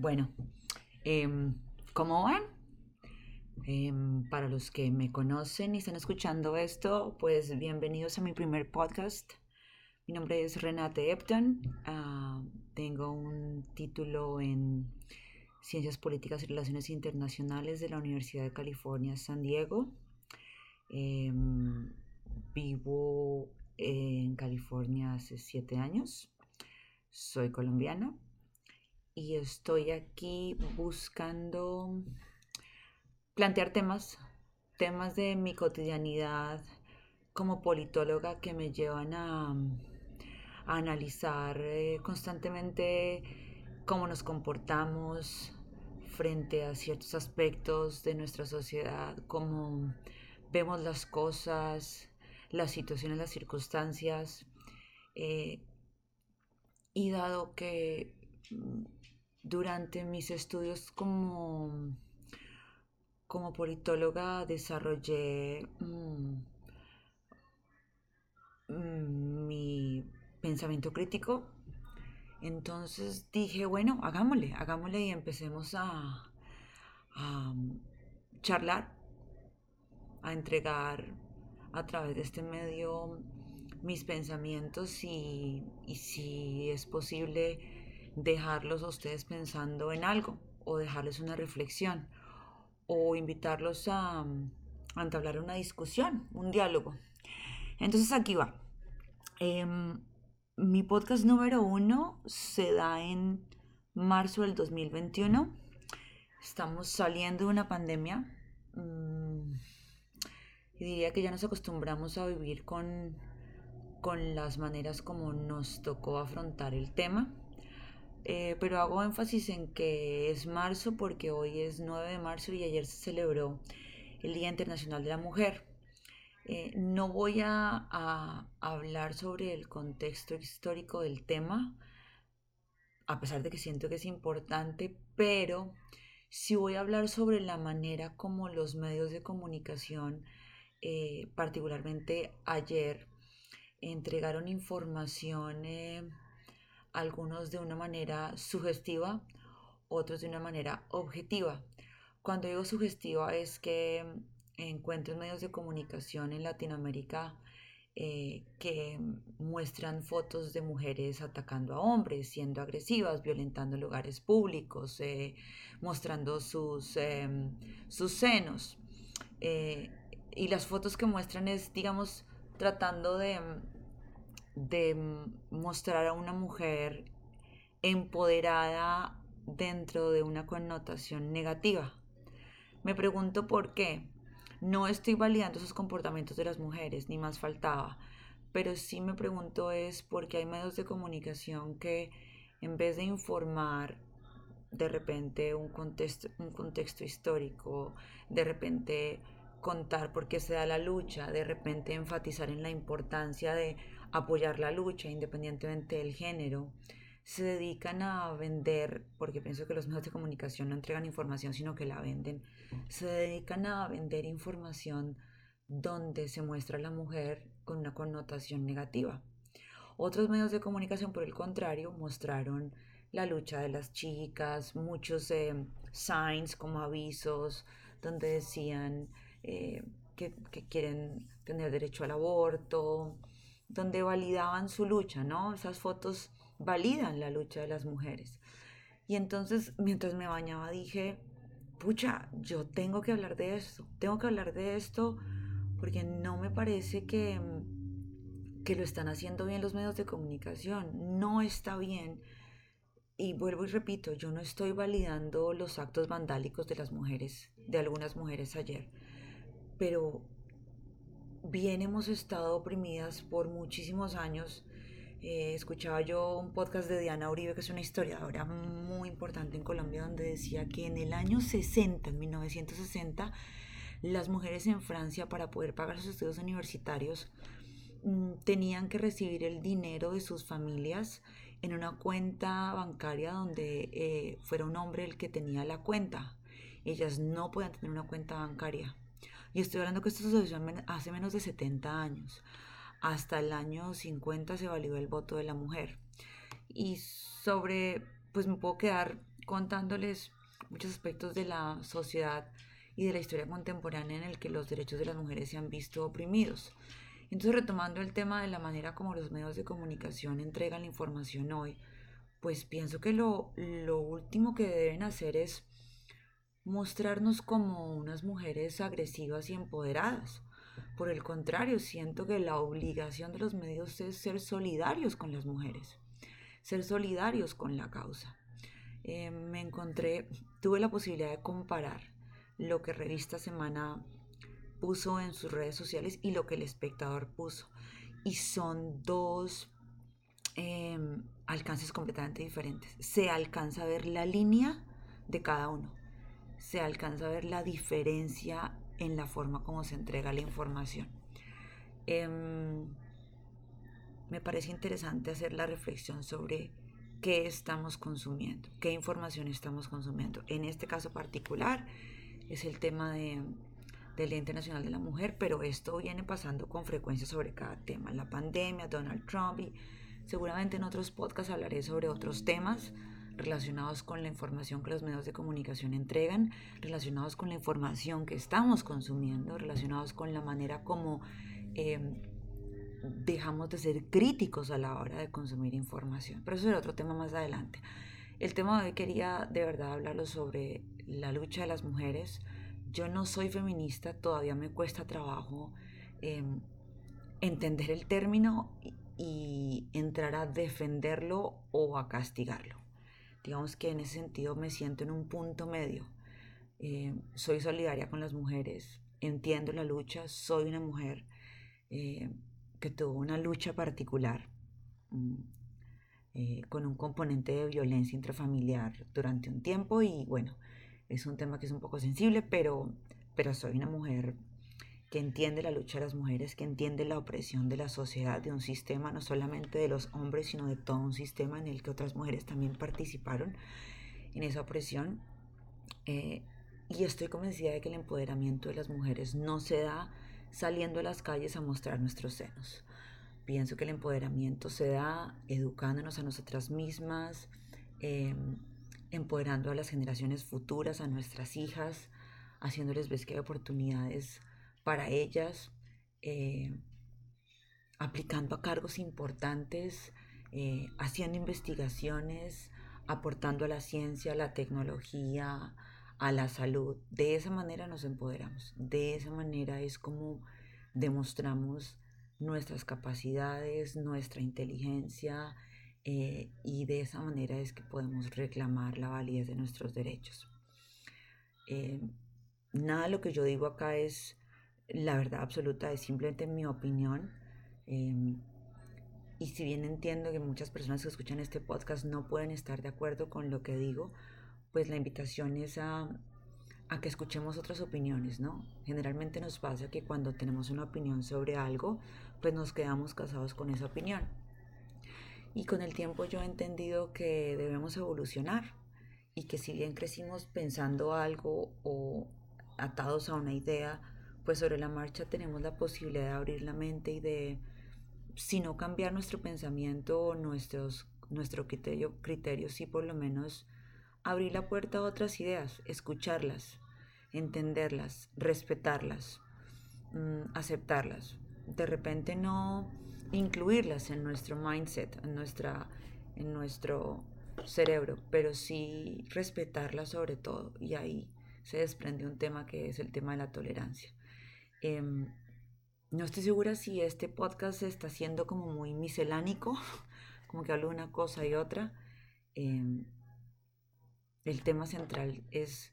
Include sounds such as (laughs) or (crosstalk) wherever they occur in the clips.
Bueno, em, ¿cómo van? Em, para los que me conocen y están escuchando esto, pues bienvenidos a mi primer podcast. Mi nombre es Renate Epton. Ah, tengo un título en Ciencias Políticas y Relaciones Internacionales de la Universidad de California, San Diego. Em, vivo en California hace siete años. Soy colombiana y estoy aquí buscando plantear temas, temas de mi cotidianidad como politóloga que me llevan a, analizar eh, constantemente cómo nos comportamos frente a ciertos aspectos de nuestra sociedad, cómo vemos las cosas, las situaciones, las circunstancias. Eh, y dado que durante mis estudios como, como politóloga desarrollé mm, mm, mi pensamiento crítico. Entonces dije, bueno, hagámosle, hagámosle y empecemos a, charlar, a entregar a través de este medio mis pensamientos y si es posible dejarlos a ustedes pensando en algo o dejarles una reflexión o invitarlos a, entablar una discusión, un diálogo. Entonces aquí va. Em, mi podcast número uno se da en marzo del 2021. Estamos saliendo de una pandemia. Mm, y diría que ya nos acostumbramos a vivir con, con las maneras como nos tocó afrontar el tema. Eh, pero hago énfasis en que es marzo porque hoy es 9 de marzo y ayer se celebró el Día Internacional de la Mujer. Eh, no voy a, hablar sobre el contexto histórico del tema, a pesar de que siento que es importante, pero sí voy a hablar sobre la manera como los medios de comunicación, eh, particularmente ayer, entregaron información algunos de una manera sugestiva, otros de una manera objetiva. Cuando digo sugestiva es que encuentro medios de comunicación en Latinoamérica eh, que muestran fotos de mujeres atacando a hombres, siendo agresivas, violentando lugares públicos, eh, mostrando sus, em, sus senos. Eh, y las fotos que muestran es, digamos, tratando de de mostrar a una mujer empoderada dentro de una connotación negativa. Me pregunto por qué. No estoy validando esos comportamientos de las mujeres, ni más faltaba, pero sí me pregunto es por qué hay medios de comunicación que en vez de informar de repente un contexto, un contexto histórico, de repente contar por qué se da la lucha, de repente enfatizar en la importancia de apoyar la lucha independientemente del género, se dedican a vender, porque pienso que los medios de comunicación no entregan información, sino que la venden, se dedican a vender información donde se muestra a la mujer con una connotación negativa. Otros medios de comunicación, por el contrario, mostraron la lucha de las chicas, muchos eh, signs como avisos, donde decían eh, que, que quieren tener derecho al aborto, donde validaban su lucha, ¿no? Esas fotos validan la lucha de las mujeres. Y entonces, mientras me bañaba, dije, pucha, yo tengo que hablar de esto, tengo que hablar de esto porque no me parece que, que lo están haciendo bien los medios de comunicación, no está bien. Y vuelvo y repito, yo no estoy validando los actos vandálicos de las mujeres, de algunas mujeres ayer, pero bien hemos estado oprimidas por muchísimos años. Eh, escuchaba yo un podcast de Diana Uribe, que es una historiadora muy importante en Colombia, donde decía que en el año 60, en 1960, las mujeres en Francia para poder pagar sus estudios universitarios mm, tenían que recibir el dinero de sus familias en una cuenta bancaria donde eh, fuera un hombre el que tenía la cuenta. Ellas no podían tener una cuenta bancaria. Y estoy hablando que esto sucedió hace menos de 70 años. Hasta el año 50 se validó el voto de la mujer. Y sobre, pues me puedo quedar contándoles muchos aspectos de la sociedad y de la historia contemporánea en el que los derechos de las mujeres se han visto oprimidos. Entonces, retomando el tema de la manera como los medios de comunicación entregan la información hoy, pues pienso que lo, lo último que deben hacer es mostrarnos como unas mujeres agresivas y empoderadas. Por el contrario, siento que la obligación de los medios es ser solidarios con las mujeres, ser solidarios con la causa. Eh, me encontré, tuve la posibilidad de comparar lo que Revista Semana puso en sus redes sociales y lo que el espectador puso. Y son dos em, alcances completamente diferentes. Se alcanza a ver la línea de cada uno. Se alcanza a ver la diferencia en la forma como se entrega la información. Em, me parece interesante hacer la reflexión sobre qué estamos consumiendo, qué información estamos consumiendo. En este caso particular es el tema de, del Día Internacional de la Mujer, pero esto viene pasando con frecuencia sobre cada tema. La pandemia, Donald Trump seguramente en otros podcasts hablaré sobre otros temas relacionados con la información que los medios de comunicación entregan, relacionados con la información que estamos consumiendo, relacionados con la manera como em, dejamos de ser críticos a la hora de consumir información. Pero eso será otro tema más adelante. El tema de hoy quería de verdad hablarlo sobre la lucha de las mujeres. Yo no soy feminista, todavía me cuesta trabajo em, entender el término y entrar a defenderlo o a castigarlo. Digamos que en ese sentido me siento en un punto medio. Eh, soy solidaria con las mujeres, entiendo la lucha, soy una mujer eh, que tuvo una lucha particular mm, eh, con un componente de violencia intrafamiliar durante un tiempo y bueno, es un tema que es un poco sensible, pero, pero soy una mujer que entiende la lucha de las mujeres, que entiende la opresión de la sociedad, de un sistema, no solamente de los hombres, sino de todo un sistema en el que otras mujeres también participaron en esa opresión. Eh, y estoy convencida de que el empoderamiento de las mujeres no se da saliendo a las calles a mostrar nuestros senos. Pienso que el empoderamiento se da educándonos a nosotras mismas, em, empoderando a las generaciones futuras, a nuestras hijas, haciéndoles ver que hay oportunidades para ellas, eh, aplicando a cargos importantes, eh, haciendo investigaciones, aportando a la ciencia, a la tecnología, a la salud. De esa manera nos empoderamos, de esa manera es como demostramos nuestras capacidades, nuestra inteligencia eh, y de esa manera es que podemos reclamar la validez de nuestros derechos. nada de lo que yo digo acá es la verdad absoluta es simplemente mi opinión. Em, y si bien entiendo que muchas personas que escuchan este podcast no pueden estar de acuerdo con lo que digo, pues la invitación es a, a que escuchemos otras opiniones, ¿no? Generalmente nos pasa que cuando tenemos una opinión sobre algo, pues nos quedamos casados con esa opinión. Y con el tiempo yo he entendido que debemos evolucionar y que si bien crecimos pensando algo o atados a una idea, pues sobre la marcha tenemos la posibilidad de abrir la mente y de, si no cambiar nuestro pensamiento o nuestros, nuestro criterio, criterio, sí por lo menos abrir la puerta a otras ideas, escucharlas, entenderlas, respetarlas, mm, aceptarlas. De repente no incluirlas en nuestro mindset, en, nuestra, en nuestro cerebro, pero sí respetarlas sobre todo. Y ahí se desprende un tema que es el tema de la tolerancia. Em, no estoy segura si este podcast está siendo como muy miscelánico, (laughs) como que hablo de una cosa y otra. Em, el tema central es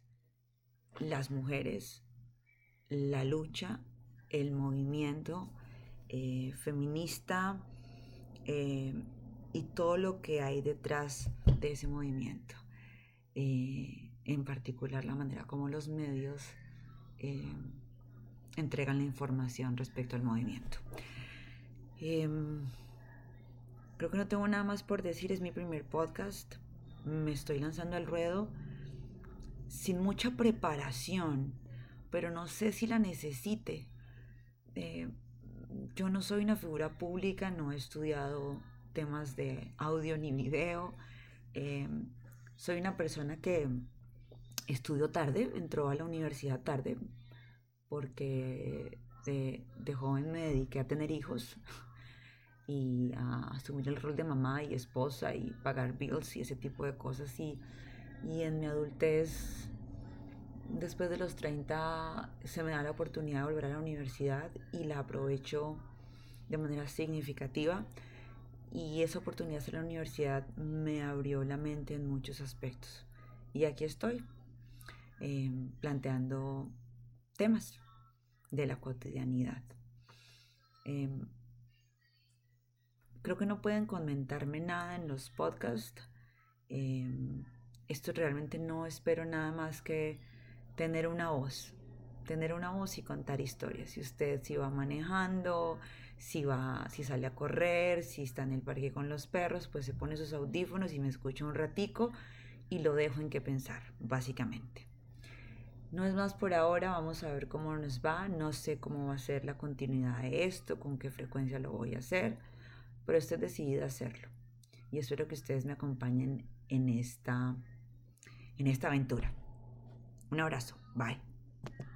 las mujeres, la lucha, el movimiento eh, feminista eh, y todo lo que hay detrás de ese movimiento. Eh, en particular la manera como los medios em, entregan la información respecto al movimiento. Em, creo que no tengo nada más por decir, es mi primer podcast, me estoy lanzando al ruedo sin mucha preparación, pero no sé si la necesite. Eh, yo no soy una figura pública, no he estudiado temas de audio ni video. Em, Soy una persona que estudió tarde, entró a la universidad tarde, porque de, de joven me dediqué a tener hijos (laughs) y a asumir el rol de mamá y esposa y pagar bills y ese tipo de cosas. Y, y en mi adultez, después de los 30, se me da la oportunidad de volver a la universidad y la aprovecho de manera significativa. Y esa oportunidad de la universidad me abrió la mente en muchos aspectos. Y aquí estoy, em, planteando temas de la cotidianidad. Em, creo que no pueden comentarme nada en los podcasts. Em, esto realmente no espero nada más que tener una voz, tener una voz y contar historias. Si usted si va manejando, si va, si sale a correr, si está en el parque con los perros, pues se pone sus audífonos y me escucha un ratico y lo dejo en qué pensar, básicamente. No es más por ahora, vamos a ver cómo nos va. No sé cómo va a ser la continuidad de esto, con qué frecuencia lo voy a hacer, pero estoy decidida a hacerlo. Y espero que ustedes me acompañen en esta, en esta aventura. Un abrazo, bye.